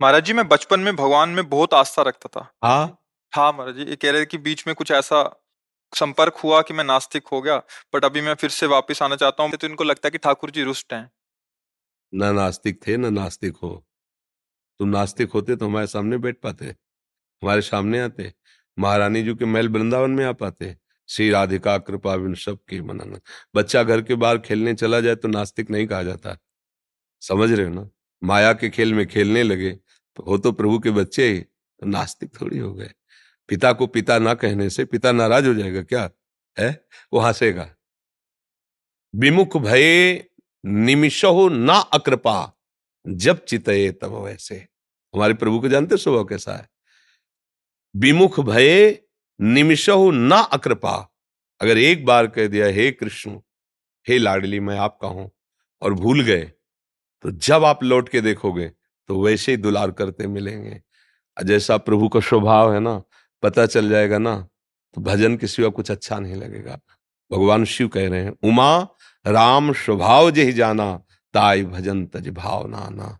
महाराज जी मैं बचपन में भगवान में बहुत आस्था रखता था। हाँ? हाँ महाराज जी ये कह रहे थे कि बीच में कुछ ऐसा संपर्क हुआ कि मैं नास्तिक हो गया बट अभी मैं फिर से वापस आना चाहता हूँ तो इनको लगता है कि ठाकुर जी रुष्ट हैं। न नास्तिक थे न नास्तिक हो। तुम नास्तिक होते तो हमारे सामने बैठ पाते हमारे सामने आते महारानी जी के महल वृंदावन में आ पाते। श्री राधिका कृपा बिन सबके मनन। बच्चा घर के बाहर खेलने चला जाए तो नास्तिक नहीं कहा जाता। समझ रहे हो ना? माया के खेल में खेलने लगे हो तो प्रभु के बच्चे तो नास्तिक थोड़ी हो गए। पिता को पिता ना कहने से पिता नाराज़ हो जाएगा क्या? है? वो हंसेगा। विमुख भये निमिषो ना अकृपा, जब चितये तब वैसे। हमारे प्रभु को जानते स्वभाव कैसा है? विमुख भये निमिषो ना अकृपा। अगर एक बार कह दिया, हे कृष्ण, हे लाडली, मैं आपका हूँ, और भूल गए तो जब आप लौट के देखोगे तो वैसे ही दुलार करते मिलेंगे। जैसा प्रभु का स्वभाव है ना, पता चल जाएगा ना तो भजन के सिवा कुछ अच्छा नहीं लगेगा। भगवान शिव कह रहे हैं, उमा, राम स्वभाव जही जाना, ताई भजन तज भाव नाना।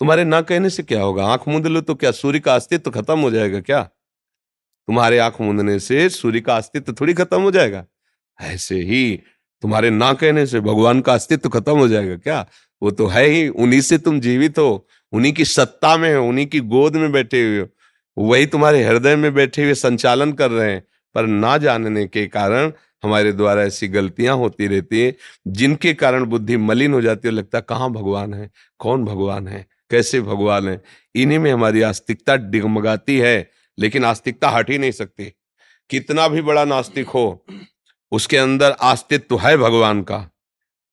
तुम्हारे ना कहने से क्या होगा? आँख मूंद लो तो क्या? सूर्य का अस्तित्व तो खत्म हो जाएगा क्या? तुम्हारे आँख मूंदने से सूर्य का अस्तित्व तो थोड़ी खत्म हो जाएगा। ऐसे ही तुम्हारे ना कहने से भगवान का अस्तित्व तो खत्म हो जाएगा क्या? वो तो है ही, उन्हीं से तुम जीवित हो। उन्हीं की सत्ता में हो, उन्हीं की गोद में बैठे हुए हो। वही तुम्हारे हृदय में बैठे हुए संचालन कर रहे हैं, पर ना जानने के कारण हमारे द्वारा ऐसी गलतियाँ होती रहती है, जिनके कारण बुद्धि मलिन हो जाती है लगता कहाँ भगवान है? कौन भगवान है? कैसे भगवान है? इन्हीं में हमारी आस्तिकता डिगमगाती है, लेकिन आस्तिकता हट ही नहीं सकती। कितना भी बड़ा नास्तिक हो, उसके अंदर अस्तित्व है भगवान का,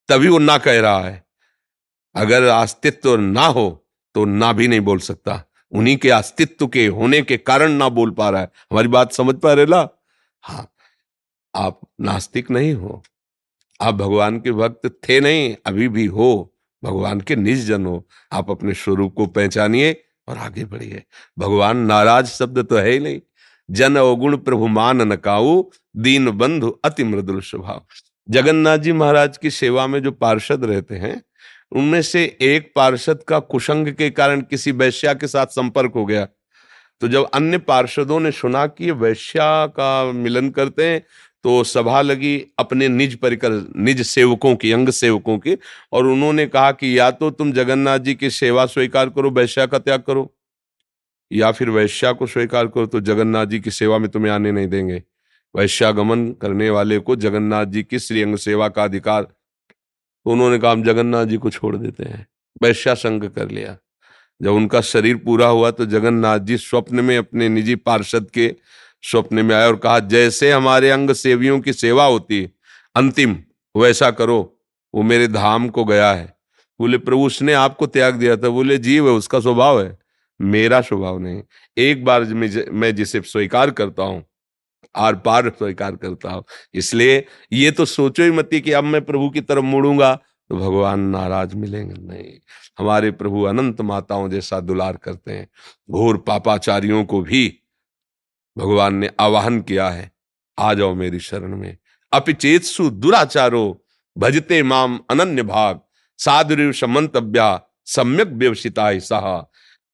तभी वो ना कह रहा है। अगर अस्तित्व ना हो तो ना भी नहीं बोल सकता। उन्हीं के अस्तित्व के होने के कारण ना बोल पा रहा है। हमारी बात समझ पा रहे ला? हाँ आप नास्तिक नहीं हो। आप भगवान के भक्त थे नहीं, अभी भी हो। भगवान के निज जन हो। आप अपने स्वरूप को पहचानिए और आगे बढ़िए। भगवान नाराज़ शब्द तो है ही नहीं। जन अवगुण प्रभु मान नकाऊ दीन बंधु अति मृदुल स्वभाव। जगन्नाथ जी महाराज की सेवा में जो पार्षद रहते हैं उनमें से एक पार्षद का कुशंग के कारण किसी वैश्या के साथ संपर्क हो गया। तो जब अन्य पार्षदों ने सुना कि वैश्या का मिलन करते हैं तो सभा लगी अपने निज परिकर, निज सेवकों की अंग सेवकों की, और उन्होंने कहा कि या तो तुम जगन्नाथ जी की सेवा स्वीकार करो, वैश्या का त्याग करो, या फिर वैश्या को स्वीकार करो तो जगन्नाथ जी की सेवा में तुम्हें आने नहीं देंगे। वैश्यागमन करने वाले को जगन्नाथ जी की श्री अंग सेवा का अधिकार उन्होंने कहा हम जगन्नाथ जी को छोड़ देते हैं। वैश्या संग कर लिया। जब उनका शरीर पूरा हुआ तो जगन्नाथ जी स्वप्न में अपने निजी पार्षद के स्वप्न में आए और कहा, जैसे हमारे अंग सेवियों की सेवा होती, अंतिम, वैसा करो। वो मेरे धाम को गया है। बोले, प्रभु, उसने आपको त्याग दिया था। बोले, जीव है, उसका स्वभाव है। मेरा स्वभाव नहीं। एक बार मैं जिसे स्वीकार करता हूँ आर पार स्वीकार करता हूँ। इसलिए ये तो सोचो ही मत कि अब मैं प्रभु की तरफ़ मुड़ूँगा तो भगवान नाराज़ मिलेंगे। नहीं, हमारे प्रभु अनंत माताओं जैसा दुलार करते हैं। घोर पापाचारियों को भी भगवान ने आवाहन किया है, आ जाओ मेरी शरण में। अपिचेतसु दुराचारो, भजते माम अनन्य भाग। साधुरीव मंतव्या सम्यक व्यवसिता सहा।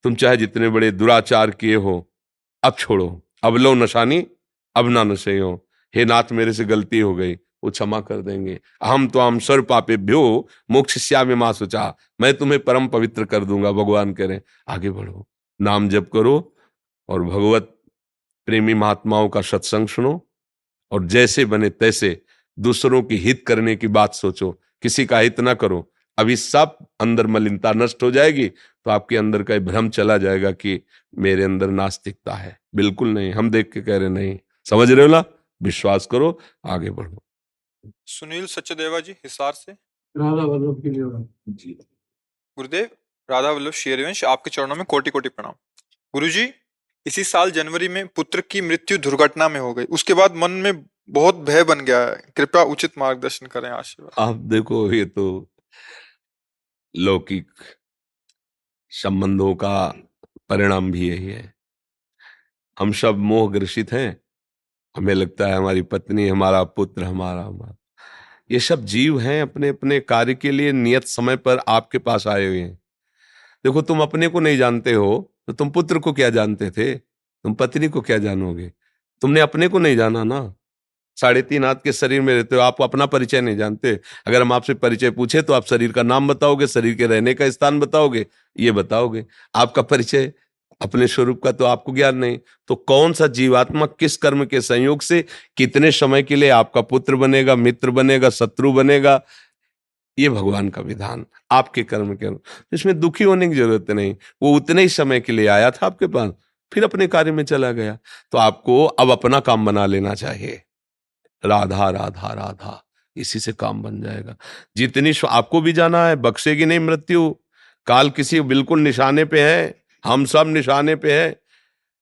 तुम चाहे जितने बड़े दुराचार किए हो, अब छोड़ो। अब लो नशानी। अब ना नशे हो। हे नाथ, मेरे से गलती हो गई, वो क्षमा कर देंगे। हम तो हम स्वर पापे भ्यो मोक्ष श्याम माँ सोचा मैं तुम्हें परम पवित्र कर दूँगा, भगवान कह रहे आगे बढ़ो। नाम जप करो और भगवत प्रेमी महात्माओं का सत्संग सुनो और जैसे बने तैसे दूसरों की हित करने की बात सोचो। किसी का हित ना करो। अभी सब अंदर मलिनता नष्ट हो जाएगी तो आपके अंदर का भ्रम चला जाएगा कि मेरे अंदर नास्तिकता है। बिल्कुल नहीं। हम देख के कह रहे नहीं समझ रहे हो ना? विश्वास करो आगे बढ़ो। सुनील सचदेवा जी हिसार से। राधा वल्लभ के जी। गुरुदेव राधा वल्लभ शेरवंश आपके चरणों में कोटि कोटि प्रणाम। गुरु जी इसी साल जनवरी में पुत्र की मृत्यु दुर्घटना में हो गई। उसके बाद मन में बहुत भय बन गया है। कृपया उचित मार्गदर्शन करें आशीर्वाद। आप देखो ये तो लौकिक संबंधों का परिणाम भी यही है। हम सब मोह ग्रसित हैं। हमें लगता है हमारी पत्नी, हमारा पुत्र, हमारा हमारा ये सब जीव हैं अपने अपने कार्य के लिए, नियत समय पर आपके पास आए हुए हैं। देखो, तुम अपने को नहीं जानते हो तो तुम पुत्र को क्या जानते थे? तुम पत्नी को क्या जानोगे? तुमने अपने को नहीं जाना ना। साढ़े तीन हाथ के शरीर में रहते हो, आप अपना परिचय नहीं जानते। अगर हम आपसे परिचय पूछे तो आप शरीर का नाम बताओगे, शरीर के रहने का स्थान बताओगे, ये बताओगे। आपका परिचय अपने स्वरूप का तो आपको ज्ञान नहीं। तो कौन सा जीवात्मा किस कर्म के संयोग से कितने समय के लिए आपका पुत्र बनेगा, मित्र बनेगा, शत्रु बनेगा, ये भगवान का विधान, आपके कर्म के अनुसार। इसमें दुखी होने की ज़रूरत नहीं। वो उतने ही समय के लिए आया था आपके पास, फिर अपने कार्य में चला गया। तो आपको अब अपना काम बना लेना चाहिए। राधा राधा राधा, इसी से काम बन जाएगा। जितनी आपको भी जाना है, बख्शेगी नहीं मृत्यु। काल किसी बिल्कुल निशाने पे है हम सब निशाने पे है।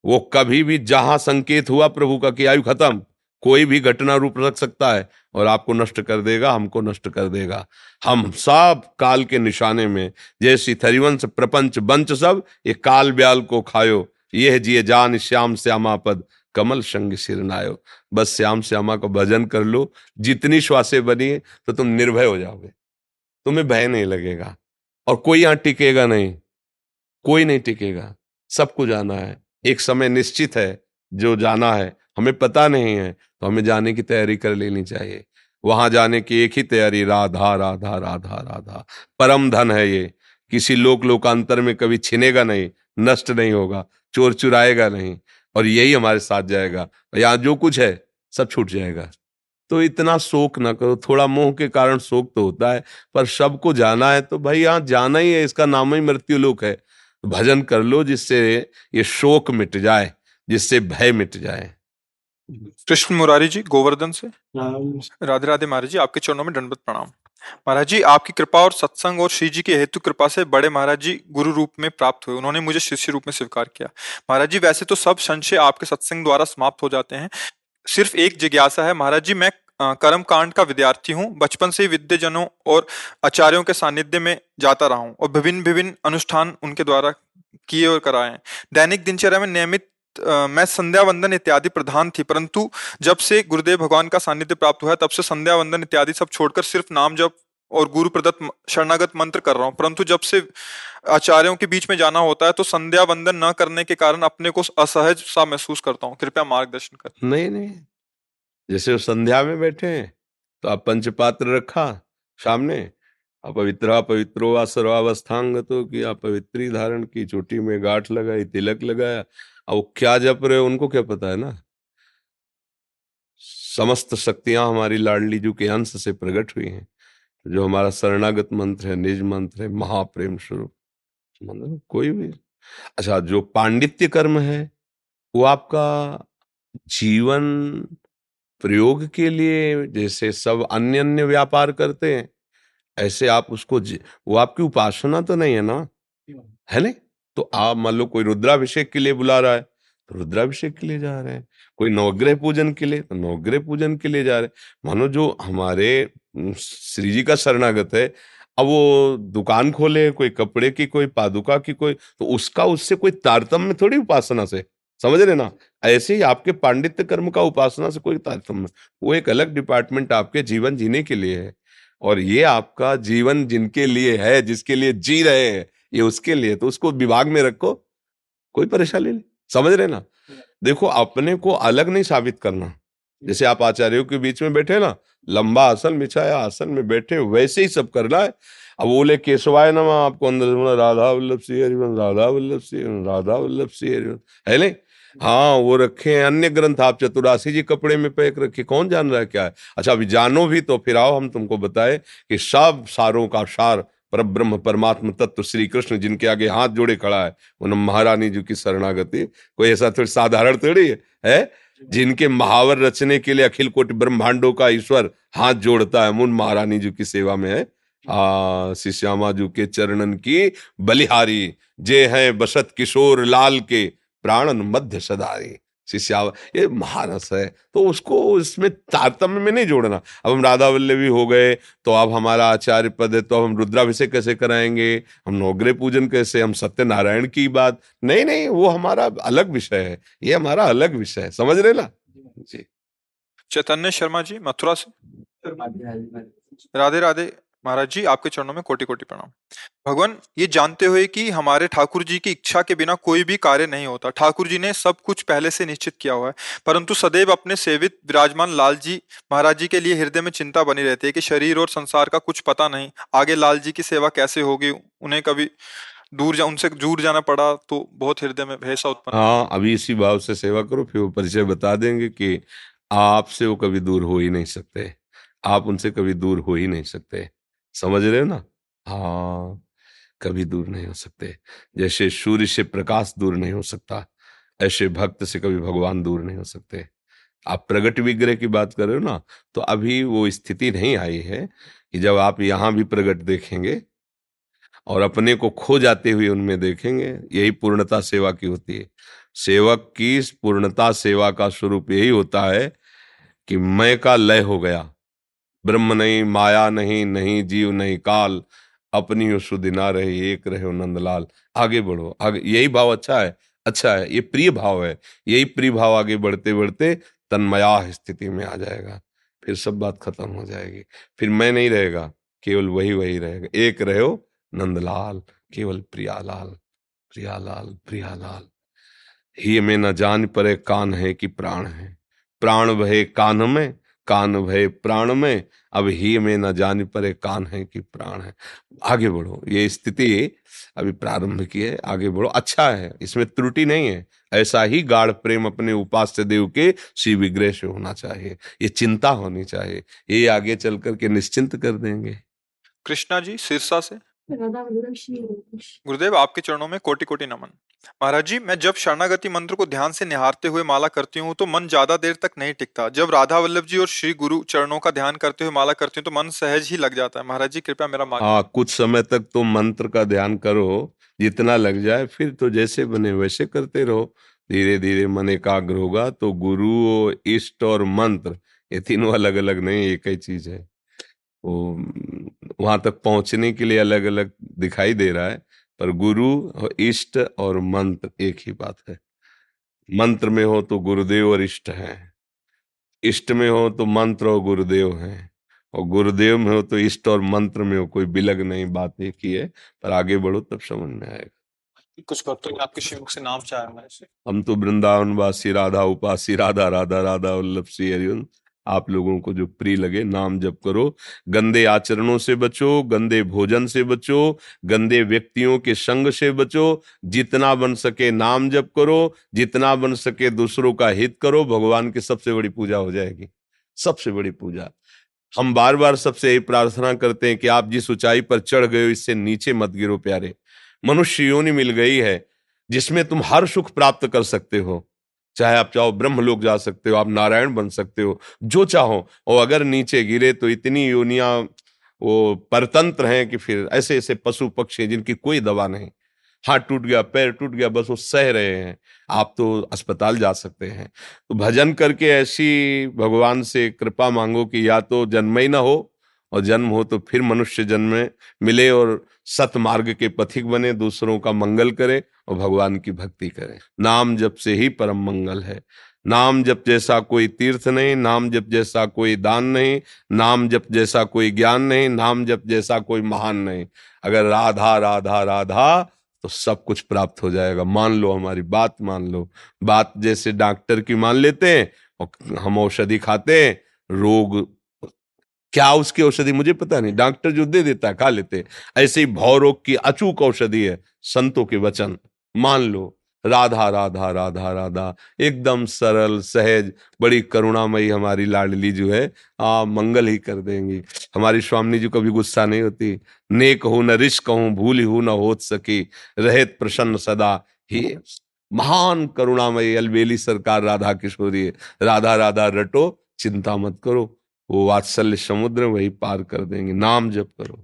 वो कभी भी जहाँ संकेत हुआ प्रभु का कि आयु खत्म, कोई भी घटना रूप रख सकता है और आपको नष्ट कर देगा, हमको नष्ट कर देगा। हम सब काल के निशाने में, जैसी थरिवंश, प्रपंच, बंच सब, ये काल ब्याल को खायो। यह जिये जान, श्याम श्यामा पद, कमल संग सिर नायो। बस श्याम श्यामा का भजन कर लो, जितनी श्वासें बनी तो तुम निर्भय हो जाओगे। तुम्हें भय नहीं लगेगा। और कोई यहाँ टिकेगा नहीं। कोई नहीं टिकेगा। सबको जाना है। एक समय निश्चित है, जो जाना है। हमें पता नहीं है तो हमें जाने की तैयारी कर लेनी चाहिए। वहाँ जाने की एक ही तैयारी, राधा राधा राधा राधा। परम धन है ये। किसी लोक लोकांतर में कभी छिनेगा नहीं, नष्ट नहीं होगा, चोर चुराएगा नहीं, और यही हमारे साथ जाएगा। यहाँ जो कुछ है, सब छूट जाएगा। तो इतना शोक ना करो। थोड़ा मोह के कारण शोक तो होता है, पर सबको जाना है तो भाई यहाँ जाना ही है। इसका नाम ही मृत्यु लोक है। भजन कर लो जिससे ये शोक मिट जाए जिससे भय मिट जाए। कृष्ण मुरारी जी गोवर्धन से। राधे राधे महाराज जी आपके चरणों में दंडवत प्रणाम। महाराज जी आपकी कृपा और सत्संग और श्री जी की हेतु कृपा से बड़े महाराज जी गुरु रूप में प्राप्त हुए। उन्होंने मुझे शिष्य रूप में स्वीकार किया। महाराज जी वैसे तो सब संशय आपके सत्संग द्वारा समाप्त हो जाते हैं। सिर्फ़ एक जिज्ञासा है महाराज जी मैं कर्म कांड का विद्यार्थी हूँ। बचपन से ही विद्यजनों और आचार्यों के सानिध्य में जाता रहा हूँ और विभिन्न विभिन्न अनुष्ठान उनके द्वारा किए और कराए हैं। दैनिक दिनचर्या में नियमित मैं संध्या वंदन इत्यादि प्रधान थी, परंतु जब से गुरुदेव भगवान का सानिध्य प्राप्त हुआ तब से संध्या वंदन इत्यादि सब छोड़कर सिर्फ़ नाम जब और गुरु प्रदत्त शरणागत मंत्र कर रहा हूँ। परंतु जब से आचार्यों के बीच में जाना होता है तो संध्या वंदन न करने के कारण अपने को असहज सा महसूस करता हूँ। कृपया मार्गदर्शन कर। नहीं नहीं। जैसे वो संध्या में बैठे हैं तो आप पंचपात्र रखा सामने, अपवित्र पवित्रो सर्वावस्थांग तो किया पवित्री धारण की चोटी में गांठ लगाई, तिलक लगाया। अब वो क्या जप रहे उनको क्या पता है ना? समस्त शक्तियाँ हमारी लाडली जू के अंश से प्रकट हुई हैं, जो हमारा शरणागत मंत्र है, निज मंत्र है, महाप्रेम स्वरूप। मतलब कोई भी। अच्छा जो पांडित्य कर्म है, वो आपका जीवन प्रयोग के लिए जैसे सब अन्य अन्य व्यापार करते हैं ऐसे आप उसको वो आपकी उपासना तो नहीं है ना? है नहीं? तो आप मान लो कोई रुद्राभिषेक के लिए बुला रहा है तो रुद्राभिषेक के लिए जा रहे हैं कोई नवग्रह पूजन के लिए तो नवग्रह पूजन के लिए जा रहे हैं। मानो जो हमारे श्री जी का शरणागत है अब वो दुकान खोले कोई कपड़े की कोई पादुका की कोई तो उसका उससे कोई तारतम्य थोड़ी उपासना से। समझ रहे ना? ऐसे ही आपके पांडित्य कर्म का उपासना से कोई तारतम्य वो एक अलग डिपार्टमेंट आपके जीवन जीने के लिए है। और ये आपका जीवन जिनके लिए है, जिसके लिए जी रहे हैं, ये उसके लिए तो उसको विभाग में रखो। कोई परेशानी नहीं। समझ रहे ना? देखो, अपने को अलग नहीं साबित करना। जैसे आप आचार्यों के बीच में बैठे ना, लंबा आसन बिछाया, आसन में बैठे, वैसे ही सब करना है। अब बोले, केशवाय नमा। आपको अंदर राधा वल्लभ सिंह राधा वल्लभ सिंह राधा वल्लभ सिंह है नहीं? हाँ वो रखे हैं अन्य ग्रंथ आप चतुरासी जी कपड़े में पैक रखे कौन जान रहा है क्या? है अच्छा अभी जानो भी तो फिर आओ हम तुमको बताए कि सब सारों का सार पर ब्रह्म परमात्मा तत्व श्री कृष्ण जिनके आगे हाथ जोड़े खड़ा है उन महारानी जी की शरणागति। कोई ऐसा थोड़ी साधारण थोड़ी है, है? जिनके महावर रचने के लिए अखिल कोट ब्रह्मांडों का ईश्वर हाथ जोड़ता है मुन महारानी जी की सेवा में है। आ श्यामा जू के चरणन की बलिहारी जे है बसत किशोर लाल के प्राणन मध्य सदारी शिष्या ये महारस है। तो उसको इसमें तारतम्य में नहीं जोड़ना। अब हम राधा वल्लभी हो गए तो अब हमारा आचार्य पद है तो अब हम रुद्राभिषेक कैसे कराएँगे? हम नौग्रे पूजन कैसे? हम सत्यनारायण की बात। नहीं नहीं वो हमारा अलग विषय है। ये हमारा अलग विषय है। समझ रहे ना? जी। चैतन्य शर्मा जी मथुरा से। राधे राधे। महाराज जी, आपके चरणों में कोटि कोटि प्रणाम। भगवान, ये जानते हुए कि हमारे ठाकुर जी की इच्छा के बिना कोई भी कार्य नहीं होता। ठाकुर जी ने सब कुछ पहले से निश्चित किया हुआ है, परंतु सदैव अपने सेवित विराजमान लाल जी महाराज जी के लिए हृदय में चिंता बनी रहती है कि शरीर और संसार का कुछ पता नहीं, आगे लाल जी की सेवा कैसे होगी, उन्हें कभी दूर जा, उनसे दूर जाना पड़ा तो बहुत हृदय में भैसा उत्पन्न हाँ अभी इसी भाव से सेवा करो, फिर वो परिचय बता देंगे कि आपसे वो कभी दूर हो ही नहीं सकते। आप उनसे कभी दूर हो ही नहीं सकते। समझ रहे हो ना? हाँ कभी दूर नहीं हो सकते। जैसे सूर्य से प्रकाश दूर नहीं हो सकता, ऐसे भक्त से कभी भगवान दूर नहीं हो सकते। आप प्रगट विग्रह की बात कर रहे हो ना तो अभी वो स्थिति नहीं आई है कि जब आप यहाँ भी प्रगट देखेंगे और अपने को खो जाते हुए उनमें देखेंगे, यही पूर्णता सेवा की होती है। सेवक की पूर्णता सेवा का स्वरूप यही होता है कि मैं का लय हो गया ब्रह्म नहीं, माया नहीं नहीं जीव नहीं, काल, अपनी शुद्धि ना रहे, एक रहे नंदलाल आगे बढ़ो, आगे, यही भाव अच्छा है अच्छा है, ये प्रिय भाव है। यही प्रिय भाव आगे बढ़ते बढ़ते तन्मया स्थिति में आ जाएगा। फिर सब बात खत्म हो जाएगी। फिर मैं नहीं रहेगा, केवल वही वही रहेगा। एक रहो नंदलाल केवल प्रियालाल प्रियालाल प्रियालाल ही में न जान परे कान है कि प्राण है। प्राण भय कान में कान भय प्राण में अब ही में न जान परे कान है कि प्राण है। आगे बढ़ो ये स्थिति अभी प्रारंभ की है आगे बढ़ो। अच्छा है इसमें त्रुटि नहीं है ऐसा ही गाढ़ प्रेम अपने उपास्य देव के श्री विग्रह से होना चाहिए ये चिंता होनी चाहिए ये आगे चल करके निश्चिंत कर देंगे। कृष्णा जी सिरसा से। गुरुदेव आपके चरणों में कोटि कोटि नमन। महाराज जी मैं जब शरणागति मंत्र को ध्यान से निहारते हुए माला करती हूँ तो मन ज़्यादा देर तक नहीं टिकता। जब राधा वल्लभ जी और श्री गुरु चरणों का ध्यान करते हुए माला करती हूँ तो मन सहज ही लग जाता है। महाराज जी कृपया मेरा मार्ग हाँ कुछ समय तक तो मंत्र का ध्यान करो जितना लग जाए फिर तो जैसे बने वैसे करते रहो। धीरे धीरे मन एकाग्र होगा तो गुरु इष्ट और मंत्र ये तीनों अलग अलग नहीं एक ही चीज़ है। वो वहाँ तक पहुँचने के लिए अलग अलग दिखाई दे रहा है। पर गुरु और इष्ट और मंत्र एक ही बात है। मंत्र में हो तो गुरुदेव और इष्ट है। इष्ट में हो तो मंत्र और गुरुदेव है। और गुरुदेव में हो तो इष्ट और मंत्र में हो कोई बिलग नहीं बात एक ही है पर आगे बढ़ो तब समझ में आएगा। कुछ भक्तों ने आपके श्रीमुख से नाम चाहे हम तो वृंदावन वासी राधा उपासी राधा राधा राधा वल्लभ श्री हरिवंश। आप लोगों को जो प्रिय लगे, नाम जप करो। गंदे आचरणों से बचो, गंदे भोजन से बचो, गंदे व्यक्तियों के संग से बचो। जितना बन सके नाम जप करो, जितना बन सके दूसरों का हित करो। भगवान की सबसे बड़ी पूजा हो जाएगी। सबसे बड़ी पूजा। हम बार बार सबसे यही प्रार्थना करते हैं कि आप जिस ऊंचाई पर चढ़ गए हो, इससे नीचे मत गिरो प्यारे। मनुष्य योनि मिल गई है, जिसमें तुम हर सुख प्राप्त कर सकते हो। चाहे आप चाहो ब्रह्म लोग जा सकते हो, आप नारायण बन सकते हो, जो चाहो। और अगर नीचे गिरे तो इतनी योनिया, वो परतंत्र हैं कि फिर ऐसे ऐसे पशु पक्षी हैं जिनकी कोई दवा नहीं। हाथ टूट गया, पैर टूट गया, बस वो सह रहे हैं। आप तो अस्पताल जा सकते हैं। तो भजन करके ऐसी भगवान से कृपा मांगो कि या तो जन्म ही ना हो और जन्म हो तो फिर मनुष्य जन्म मिले और सत मार्ग के पथिक बने, दूसरों का मंगल करे और भगवान की भक्ति करे। नाम जप से ही परम मंगल है। नाम जप जैसा कोई तीर्थ नहीं, नाम जप जैसा कोई दान नहीं, नाम जप जैसा कोई ज्ञान नहीं, नाम जप जैसा कोई महान नहीं। अगर राधा राधा राधा तो सब कुछ प्राप्त हो जाएगा। मान लो हमारी बात मान लो। बात जैसे डॉक्टर की मान लेते हैं और हम औषधि खाते हैं, रोग क्या उसकी औषधि? मुझे पता नहीं। डॉक्टर जो दे देता है, खा लेते ऐसे ही भव रोग की अचूक औषधि है, संतों के वचन। मान लो, राधा राधा राधा राधा, एकदम सरल, सहज, बड़ी करुणामयी हमारी लाडली जो है आ मंगल ही कर देंगी। हमारी स्वामी जी कभी गुस्सा नहीं होती। नेक हो न रिश्क कहूँ भूल हो न हो सकी। रहत प्रसन्न सदा। ही महान करुणामयी अलबेली सरकार राधा किशोरी राधा राधा, रटो, चिंता मत करो। वो वात्सल्य समुद्र वही पार कर देंगे। नाम जप करो।